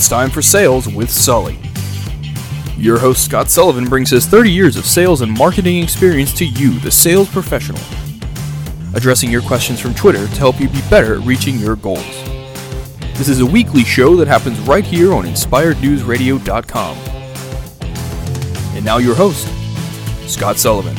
It's time for Sales with Sully. Your host, Scott Sullivan, brings his 30 years of sales and marketing experience to you, the sales professional, addressing your questions from Twitter to help you be better at reaching your goals. This is a weekly show that happens right here on InspiredNewsRadio.com. And now, your host, Scott Sullivan.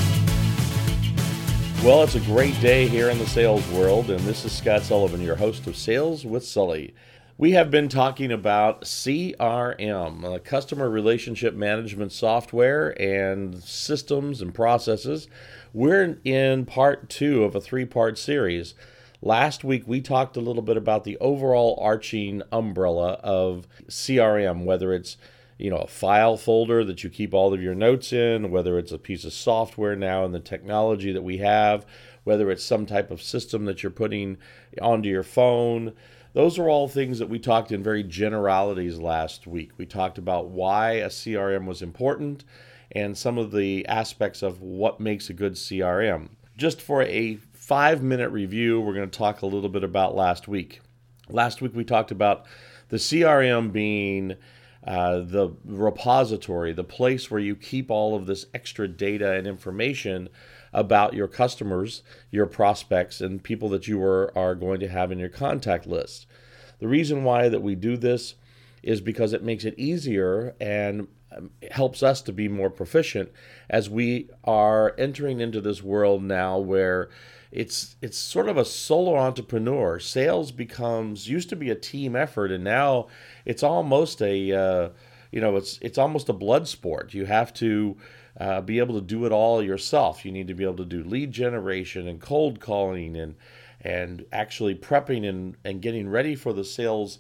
Well, it's a great day here in the sales world, and this is Scott Sullivan, your host of Sales with Sully. We have been talking about CRM, uh, customer relationship management software and systems and processes. We're in part two of a three part series. Last week, we talked a little bit about the overall arching umbrella of CRM, whether it's you know a file folder that you keep all of your notes in whether it's a piece of software now in the technology that we have whether it's some type of system that you're putting onto your phone those are all things that we talked in very generalities last week. We talked about why a crm was important and some of the aspects of what makes a good crm just for a five minute review we're going to talk a little bit about last week. Last week we talked about the crm being uh, the repository, the place where you keep all of this extra data and information about your customers, your prospects, and people that you are, are going to have in your contact list. The reason why that we do this is because it makes it easier and um, helps us to be more proficient as we are entering into this world now where it's it's sort of a solo entrepreneur. Sales becomes used to be a team effort, and now it's almost a uh, you know it's it's almost a blood sport. You have to uh, be able to do it all yourself. You need to be able to do lead generation and cold calling and and actually prepping and, and getting ready for the sales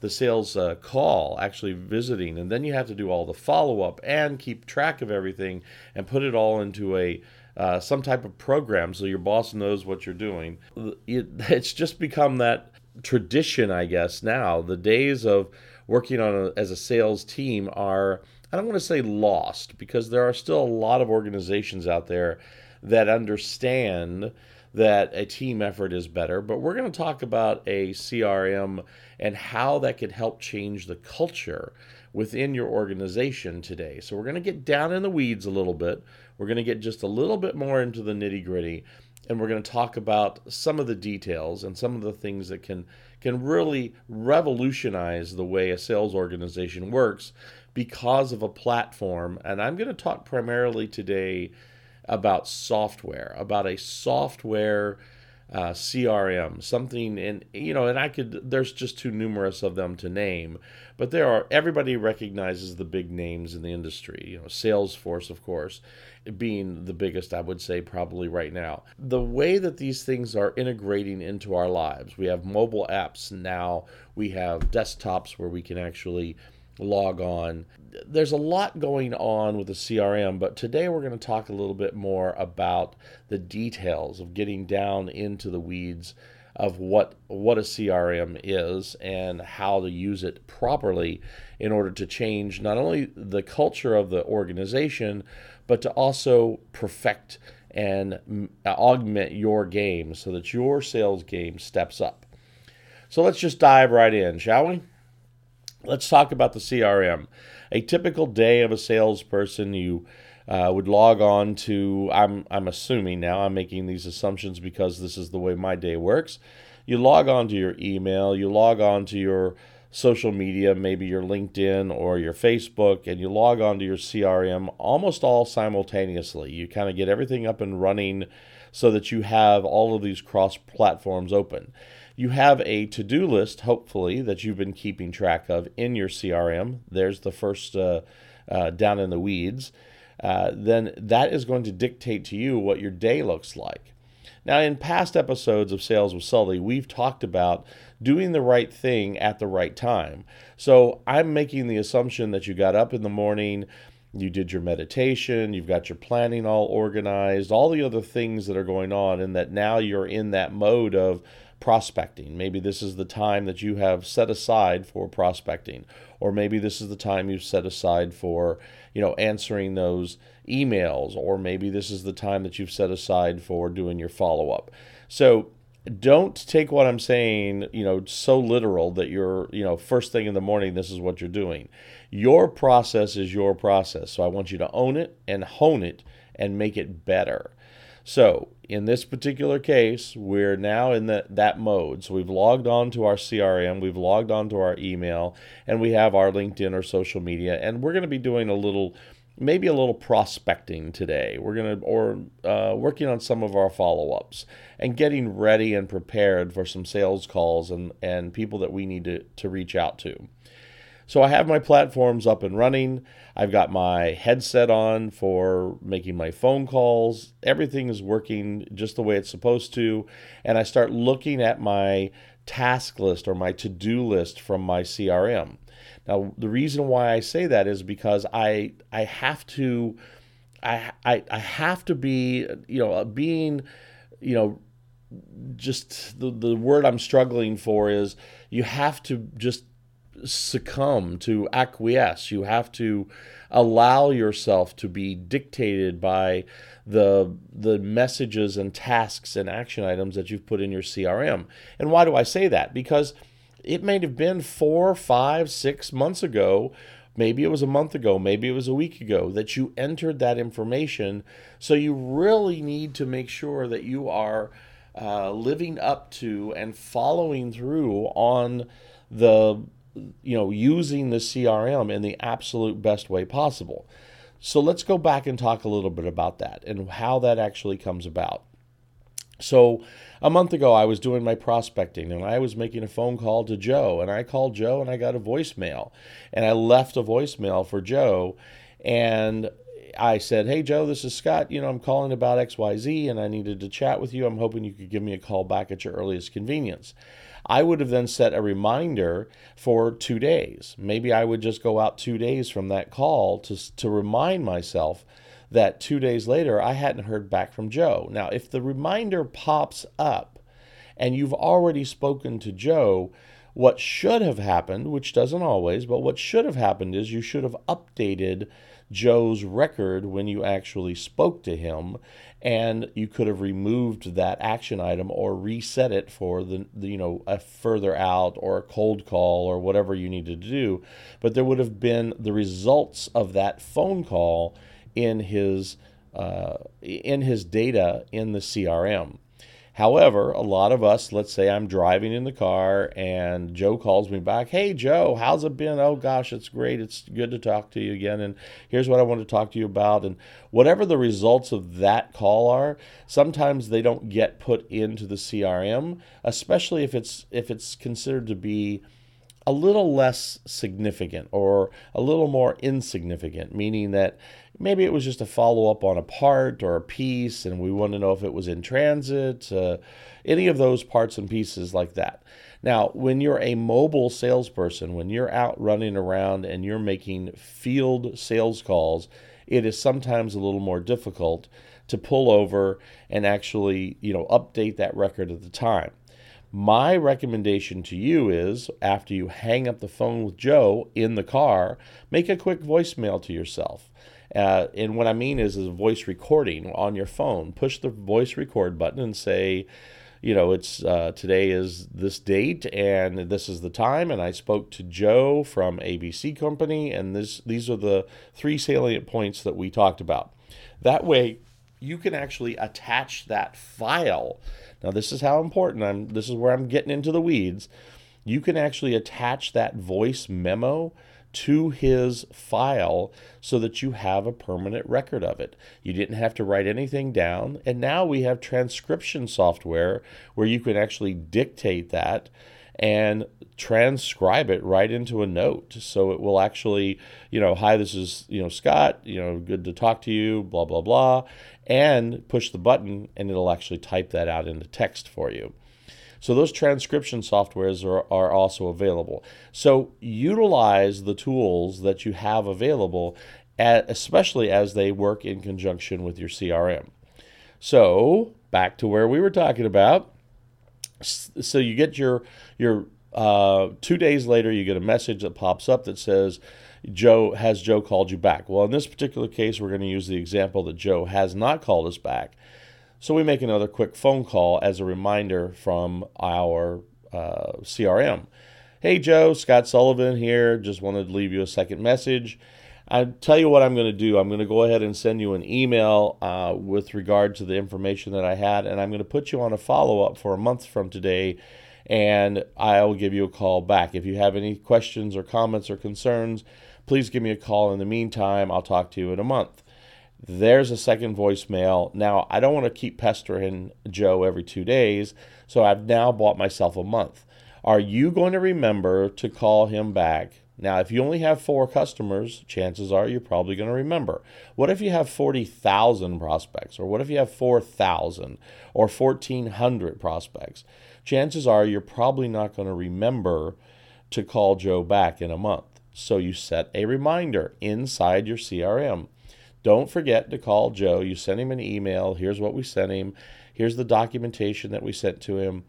the sales uh, call, actually visiting, and then you have to do all the follow up and keep track of everything and put it all into a uh, some type of program so your boss knows what you're doing. It, it's just become that tradition, I guess. Now the days of working on a, as a sales team are I don't want to say lost because there are still a lot of organizations out there that understand that a team effort is better, but we're going to talk about a CRM and how that could help change the culture within your organization today. So, we're going to get down in the weeds a little bit. We're going to get just a little bit more into the nitty gritty, and we're going to talk about some of the details and some of the things that can, can really revolutionize the way a sales organization works because of a platform. And I'm going to talk primarily today about software, about a software uh, CRM, something, and you know, and I could. There's just too numerous of them to name, but there are. Everybody recognizes the big names in the industry. You know, Salesforce, of course, being the biggest, I would say, probably right now. The way that these things are integrating into our lives, we have mobile apps now. We have desktops where we can actually log on. There's a lot going on with the CRM, but today we're going to talk a little bit more about the details of getting down into the weeds of what what a CRM is and how to use it properly in order to change not only the culture of the organization but to also perfect and augment your game so that your sales game steps up. So let's just dive right in, shall we? Let's talk about the CRM. A typical day of a salesperson, you uh, would log on to. I'm I'm assuming now. I'm making these assumptions because this is the way my day works. You log on to your email. You log on to your social media, maybe your LinkedIn or your Facebook, and you log on to your CRM almost all simultaneously. You kind of get everything up and running so that you have all of these cross platforms open you have a to do list, hopefully, that you've been keeping track of in your CRM. There's the first uh, uh, down in the weeds. Uh, then that is going to dictate to you what your day looks like. Now, in past episodes of Sales with Sully, we've talked about doing the right thing at the right time. So I'm making the assumption that you got up in the morning, you did your meditation, you've got your planning all organized, all the other things that are going on, and that now you're in that mode of prospecting. Maybe this is the time that you have set aside for prospecting, or maybe this is the time you've set aside for, you know, answering those emails, or maybe this is the time that you've set aside for doing your follow up. So don't take what I'm saying, you know, so literal that you're, you know, first thing in the morning, this is what you're doing. Your process is your process. So I want you to own it and hone it and make it better. So in this particular case, we're now in the, that mode. So we've logged on to our CRM, we've logged on to our email, and we have our LinkedIn or social media, and we're going to be doing a little maybe a little prospecting today. We're going to, or uh, working on some of our follow ups and getting ready and prepared for some sales calls and, and people that we need to, to reach out to. So I have my platforms up and running. I've got my headset on for making my phone calls. Everything is working just the way it's supposed to. And I start looking at my task list or my to do list from my CRM. Now, the reason why I say that is because I I have to I I, I have to be you know uh, being you know just the the word I'm struggling for is you have to just succumb to acquiesce you have to allow yourself to be dictated by the the messages and tasks and action items that you've put in your CRM and why do I say that because it may have been four, five, six months ago. Maybe it was a month ago, maybe it was a week ago that you entered that information. So you really need to make sure that you are uh, living up to and following through on the, you know, using the CRM in the absolute best way possible. So let's go back and talk a little bit about that and how that actually comes about. So a month ago, I was doing my prospecting and I was making a phone call to Joe. And I called Joe and I got a voicemail. And I left a voicemail for Joe. And I said, Hey, Joe, this is Scott. You know, I'm calling about XYZ and I needed to chat with you. I'm hoping you could give me a call back at your earliest convenience. I would have then set a reminder for two days. Maybe I would just go out two days from that call to, to remind myself that two days later I hadn't heard back from Joe. Now, if the reminder pops up and you've already spoken to Joe, what should have happened, which doesn't always, but what should have happened is you should have updated Joe's record when you actually spoke to him, and you could have removed that action item or reset it for the, the, you know a further out or a cold call or whatever you needed to do. But there would have been the results of that phone call in his uh, in his data in the CRM. However, a lot of us, let's say I'm driving in the car and Joe calls me back, Hey, Joe, how's it been? Oh, gosh, it's great. It's good to talk to you again. And here's what I want to talk to you about. And whatever the results of that call are, sometimes they don't get put into the CRM, especially if it's if it's considered to be a little less significant or a little more insignificant, meaning that maybe it was just a follow up on a part or a piece and we want to know if it was in transit, uh, any of those parts and pieces like that. Now, when you're a mobile salesperson, when you're out running around and you're making field sales calls, it is sometimes a little more difficult to pull over and actually, you know, update that record at the time. My recommendation to you is after you hang up the phone with Joe in the car, make a quick voicemail to yourself. Uh, and what I mean is, is a voice recording on your phone. Push the voice record button and say, you know, it's uh, today is this date and this is the time. And I spoke to Joe from ABC Company, and this these are the three salient points that we talked about. That way, you can actually attach that file now, this is how important I'm, this is where I'm getting into the weeds. You can actually attach that voice memo to his file so that you have a permanent record of it. You didn't have to write anything down. And now we have transcription software where you can actually dictate that and transcribe it right into a note. So it will actually, you know, hi, this is, you know, Scott, you know, good to talk to you, blah, blah, blah, and push the button and it'll actually type that out into text for you. So those transcription softwares are, are also available. So utilize the tools that you have available, at, especially as they work in conjunction with your CRM. So back to where we were talking about so you get your your uh, two days later you get a message that pops up that says joe has joe called you back well in this particular case we're going to use the example that joe has not called us back So we make another quick phone call as a reminder from our uh, CRM. Hey Joe, Scott Sullivan here. Just wanted to leave you a second message. I tell you what I'm going to do. I'm going to go ahead and send you an email uh, with regard to the information that I had, and I'm going to put you on a follow up for a month from today, and I'll give you a call back. If you have any questions or comments or concerns, please give me a call. In the meantime, I'll talk to you in a month. There's a second voicemail. Now, I don't want to keep pestering Joe every two days, so I've now bought myself a month. Are you going to remember to call him back now, if you only have four customers, chances are you're probably going to remember. What if you have 40,000 prospects? Or what if you have 4,000 or 1,400 prospects? Chances are you're probably not going to remember to call Joe back in a month. So you set a reminder inside your CRM. Don't forget to call Joe. You send him an email. Here's what we sent him. Here's the documentation that we sent to him.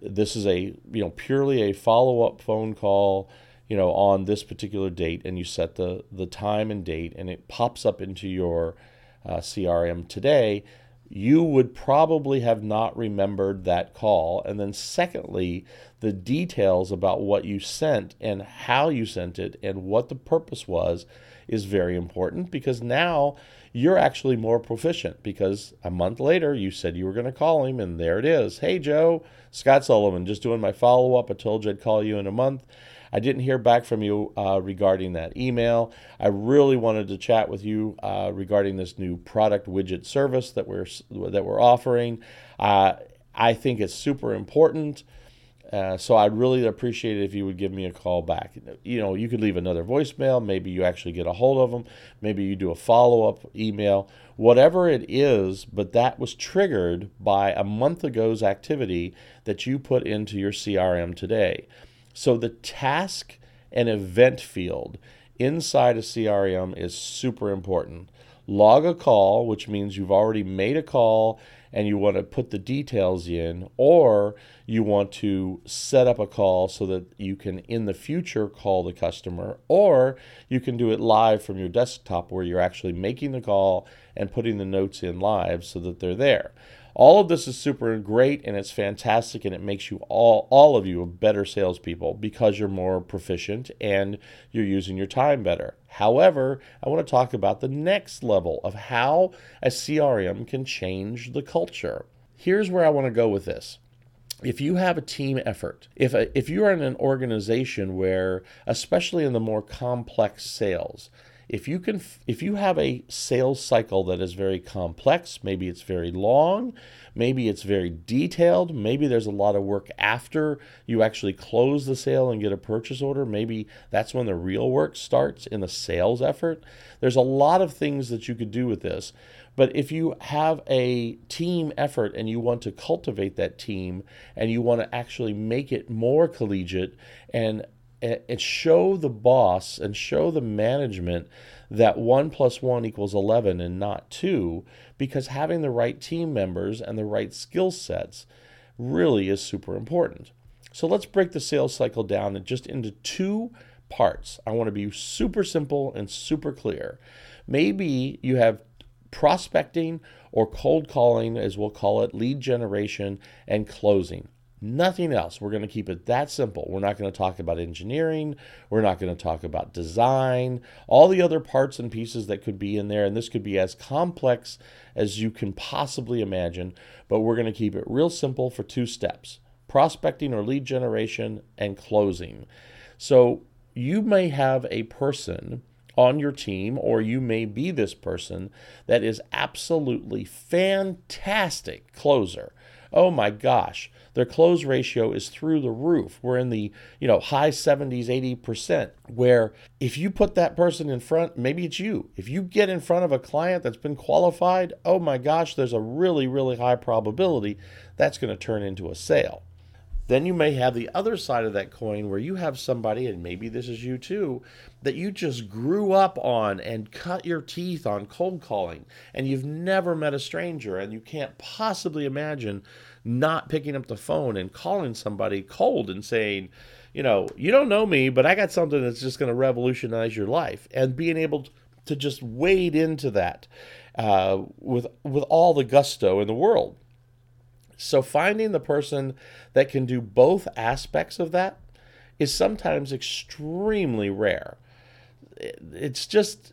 This is a, you know, purely a follow-up phone call you know, on this particular date, and you set the the time and date, and it pops up into your uh, CRM today, you would probably have not remembered that call. And then, secondly, the details about what you sent and how you sent it and what the purpose was is very important because now you're actually more proficient because a month later you said you were going to call him and there it is. Hey, Joe, Scott Sullivan, just doing my follow up. I told you I'd call you in a month. I didn't hear back from you uh, regarding that email. I really wanted to chat with you uh, regarding this new product widget service that we're that we're offering. Uh, I think it's super important. Uh, so I'd really appreciate it if you would give me a call back. You know, you could leave another voicemail. Maybe you actually get a hold of them. Maybe you do a follow up email. Whatever it is, but that was triggered by a month ago's activity that you put into your CRM today. So the task and event field inside a CRM is super important. Log a call, which means you've already made a call and you want to put the details in, or you want to set up a call so that you can in the future call the customer, or you can do it live from your desktop where you're actually making the call and putting the notes in live so that they're there. All of this is super great and it's fantastic and it makes you all all of you better salespeople because you're more proficient and you're using your time better. However, I want to talk about the next level of how a CRM can change the culture. Here's where I want to go with this if you have a team effort, if, a, if you're in an organization where, especially in the more complex sales, if you can if you have a sales cycle that is very complex maybe it's very long maybe it's very detailed maybe there's a lot of work after you actually close the sale and get a purchase order maybe that's when the real work starts in the sales effort. There's a lot of things that you could do with this. But if you have a team effort and you want to cultivate that team and you want to actually make it more collegiate and and show the boss and show the management that 1 plus 1 equals 11 and not 2 because having the right team members and the right skill sets really is super important. So let's break the sales cycle down just into two parts. I want to be super simple and super clear. Maybe you have prospecting or cold calling, as we'll call it, lead generation and closing. Nothing else. We're going to keep it that simple. We're not going to talk about engineering. We're not going to talk about design, all the other parts and pieces that could be in there. And this could be as complex as you can possibly imagine, but we're going to keep it real simple for two steps prospecting or lead generation and closing. So you may have a person on your team, or you may be this person that is absolutely fantastic closer. Oh my gosh their close ratio is through the roof. We're in the, you know, high 70s, 80%, where if you put that person in front, maybe it's you. If you get in front of a client that's been qualified, oh my gosh, there's a really, really high probability that's going to turn into a sale. Then you may have the other side of that coin where you have somebody, and maybe this is you too, that you just grew up on and cut your teeth on cold calling, and you've never met a stranger, and you can't possibly imagine not picking up the phone and calling somebody cold and saying, you know, you don't know me, but I got something that's just going to revolutionize your life. And being able to just wade into that uh, with with all the gusto in the world. So finding the person that can do both aspects of that is sometimes extremely rare. It's just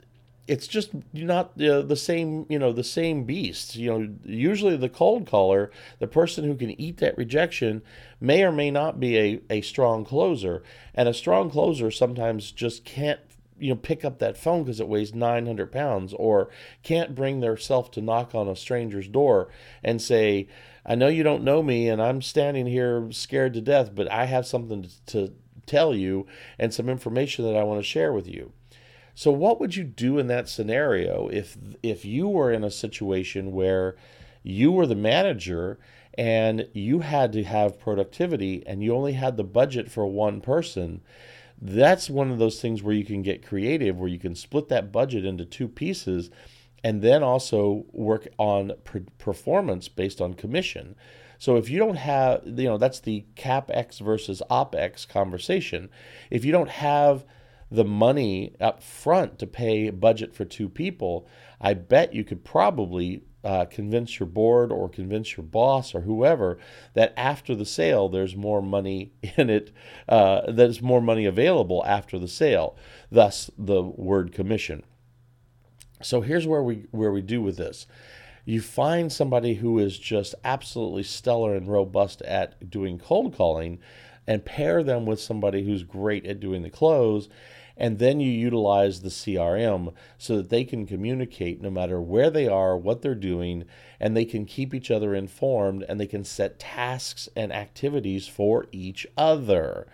it's just not the, the same you know the same beast you know usually the cold caller the person who can eat that rejection may or may not be a, a strong closer and a strong closer sometimes just can't you know pick up that phone because it weighs 900 pounds or can't bring themselves to knock on a stranger's door and say i know you don't know me and i'm standing here scared to death but i have something to, to tell you and some information that i want to share with you so what would you do in that scenario if if you were in a situation where you were the manager and you had to have productivity and you only had the budget for one person? That's one of those things where you can get creative where you can split that budget into two pieces and then also work on performance based on commission. So if you don't have, you know, that's the capex versus opex conversation. If you don't have the money up front to pay budget for two people, I bet you could probably uh, convince your board or convince your boss or whoever that after the sale there's more money in it, uh, more money available after the sale. Thus, the word commission. So here's where we where we do with this. You find somebody who is just absolutely stellar and robust at doing cold calling, and pair them with somebody who's great at doing the close and then you utilize the CRM so that they can communicate no matter where they are, what they're doing, and they can keep each other informed and they can set tasks and activities for each other.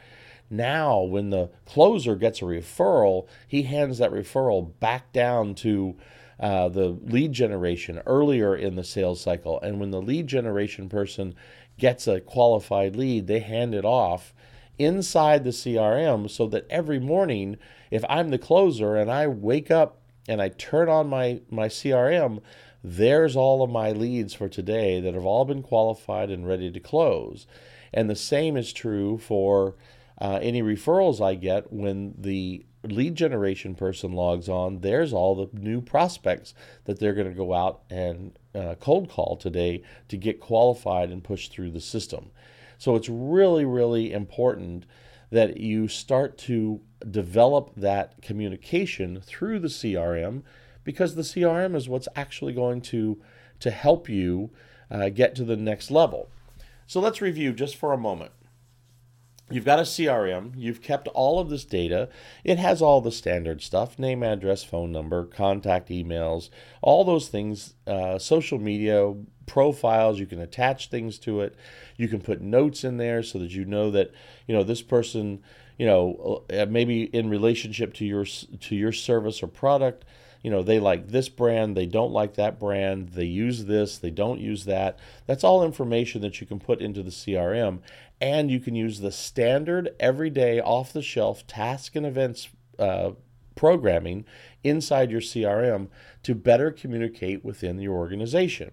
Now, when the closer gets a referral, he hands that referral back down to uh, the lead generation earlier in the sales cycle. And when the lead generation person gets a qualified lead, they hand it off inside the CRM so that every morning, if I'm the closer and I wake up and I turn on my, my CRM, there's all of my leads for today that have all been qualified and ready to close. And the same is true for uh, any referrals I get when the lead generation person logs on. There's all the new prospects that they're going to go out and uh, cold call today to get qualified and push through the system. So it's really, really important that you start to develop that communication through the CRM because the CRM is what's actually going to, to help you uh, get to the next level. So let's review just for a moment. You've got a CRM, you've kept all of this data. It has all the standard stuff name, address, phone number, contact emails, all those things, uh, social media, profiles. You can attach things to it. You can put notes in there so that you know that, you know, this person, you know, uh, maybe in relationship to your to your service or product, you know, they like this brand, they don't like that brand, they use this, they don't use that. That's all information that you can put into the CRM and you can use the standard, everyday, off the shelf task and events uh, programming inside your CRM to better communicate within your organization.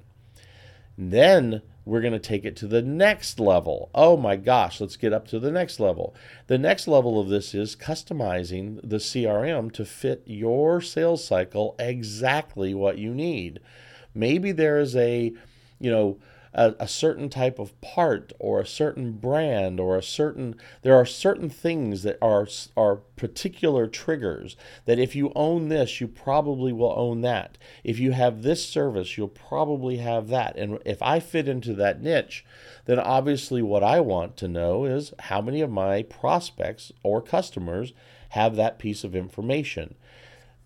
Then we're going to take it to the next level. Oh my gosh, let's get up to the next level. The next level of this is customizing the CRM to fit your sales cycle exactly what you need. Maybe there is a, you know, a, a, certain type of part or a certain brand or a certain there are certain things that are are particular triggers that if you own this you probably will own that. If you have this service you'll probably have that. And if i fit into that niche then obviously what i want to know is how many of my prospects or customers have that piece of information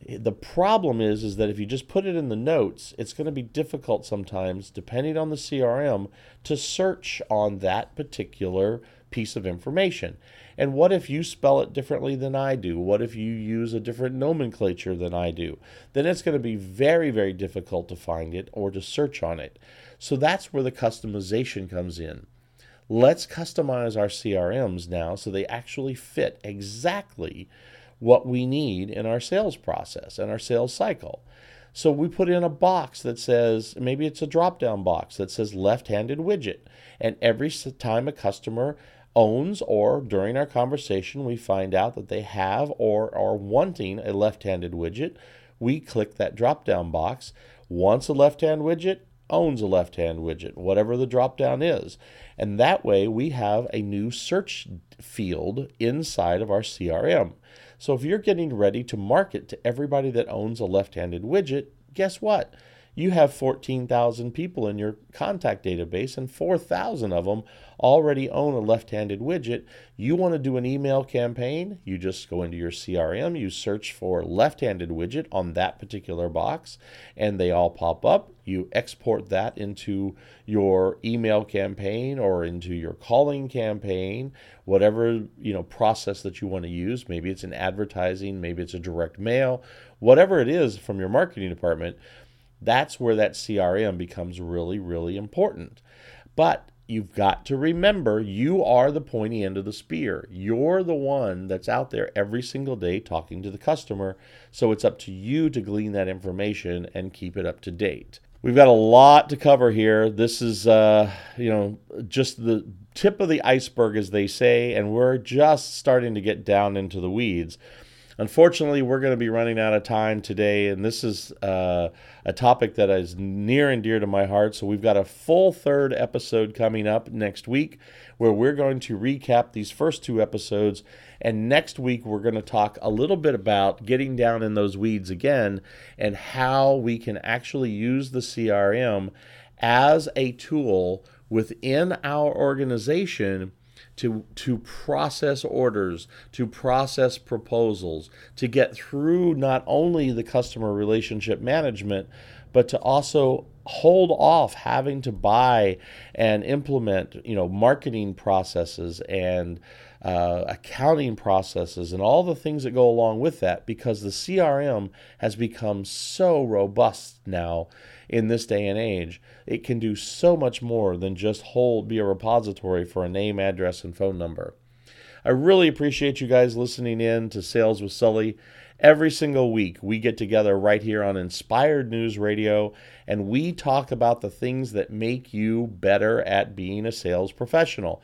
the problem is is that if you just put it in the notes it's going to be difficult sometimes depending on the crm to search on that particular piece of information. And what if you spell it differently than i do? What if you use a different nomenclature than i do? Then it's going to be very very difficult to find it or to search on it. So that's where the customization comes in. Let's customize our crms now so they actually fit exactly what we need in our sales process and our sales cycle. So we put in a box that says, maybe it's a drop down box that says left handed widget. And every time a customer owns or during our conversation we find out that they have or are wanting a left handed widget, we click that drop down box. wants a left hand widget, owns a left hand widget, whatever the drop down is. And that way we have a new search field inside of our CRM. So if you're getting ready to market to everybody that owns a left handed widget, guess what? You have 14,000 people in your contact database, and 4,000 of them already own a left handed widget. You want to do an email campaign, you just go into your CRM, you search for left handed widget on that particular box, and they all pop up. You export that into your email campaign or into your calling campaign, whatever you know process that you want to use. Maybe it's an advertising, maybe it's a direct mail, whatever it is from your marketing department that's where that CRM becomes really, really important. But you've got to remember you are the pointy end of the spear. You're the one that's out there every single day talking to the customer. So it's up to you to glean that information and keep it up to date. We've got a lot to cover here. This is, uh, you know, just the tip of the iceberg, as they say, and we're just starting to get down into the weeds. Unfortunately, we're going to be running out of time today, and this is uh, a topic that is near and dear to my heart. So, we've got a full third episode coming up next week where we're going to recap these first two episodes. And next week, we're going to talk a little bit about getting down in those weeds again and how we can actually use the CRM as a tool within our organization to, to process orders, to process proposals, to get through not only the customer relationship management, but to also hold off having to buy and implement, you know, marketing processes and uh, accounting processes and all the things that go along with that because the CRM has become so robust now in this day and age. It can do so much more than just hold, be a repository for a name, address, and phone number. I really appreciate you guys listening in to Sales with Sully. Every single week, we get together right here on Inspired News Radio and we talk about the things that make you better at being a sales professional.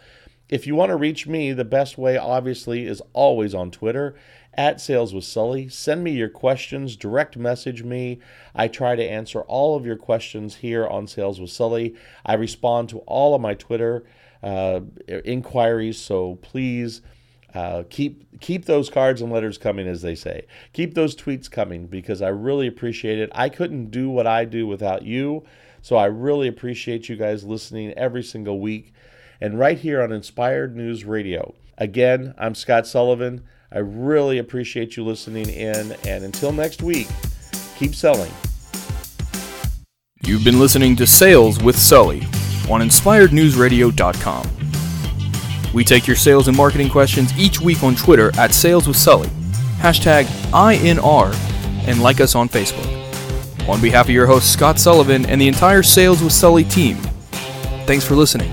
If you want to reach me, the best way, obviously, is always on Twitter at Sales with Sully. Send me your questions, direct message me. I try to answer all of your questions here on Sales with Sully. I respond to all of my Twitter uh, inquiries, so please. Uh, keep keep those cards and letters coming, as they say. Keep those tweets coming because I really appreciate it. I couldn't do what I do without you, so I really appreciate you guys listening every single week. And right here on Inspired News Radio. Again, I'm Scott Sullivan. I really appreciate you listening in. And until next week, keep selling. You've been listening to Sales with Sully on InspiredNewsRadio.com. We take your sales and marketing questions each week on Twitter at Sales with Sully, hashtag INR, and like us on Facebook. On behalf of your host Scott Sullivan and the entire Sales with Sully team, thanks for listening,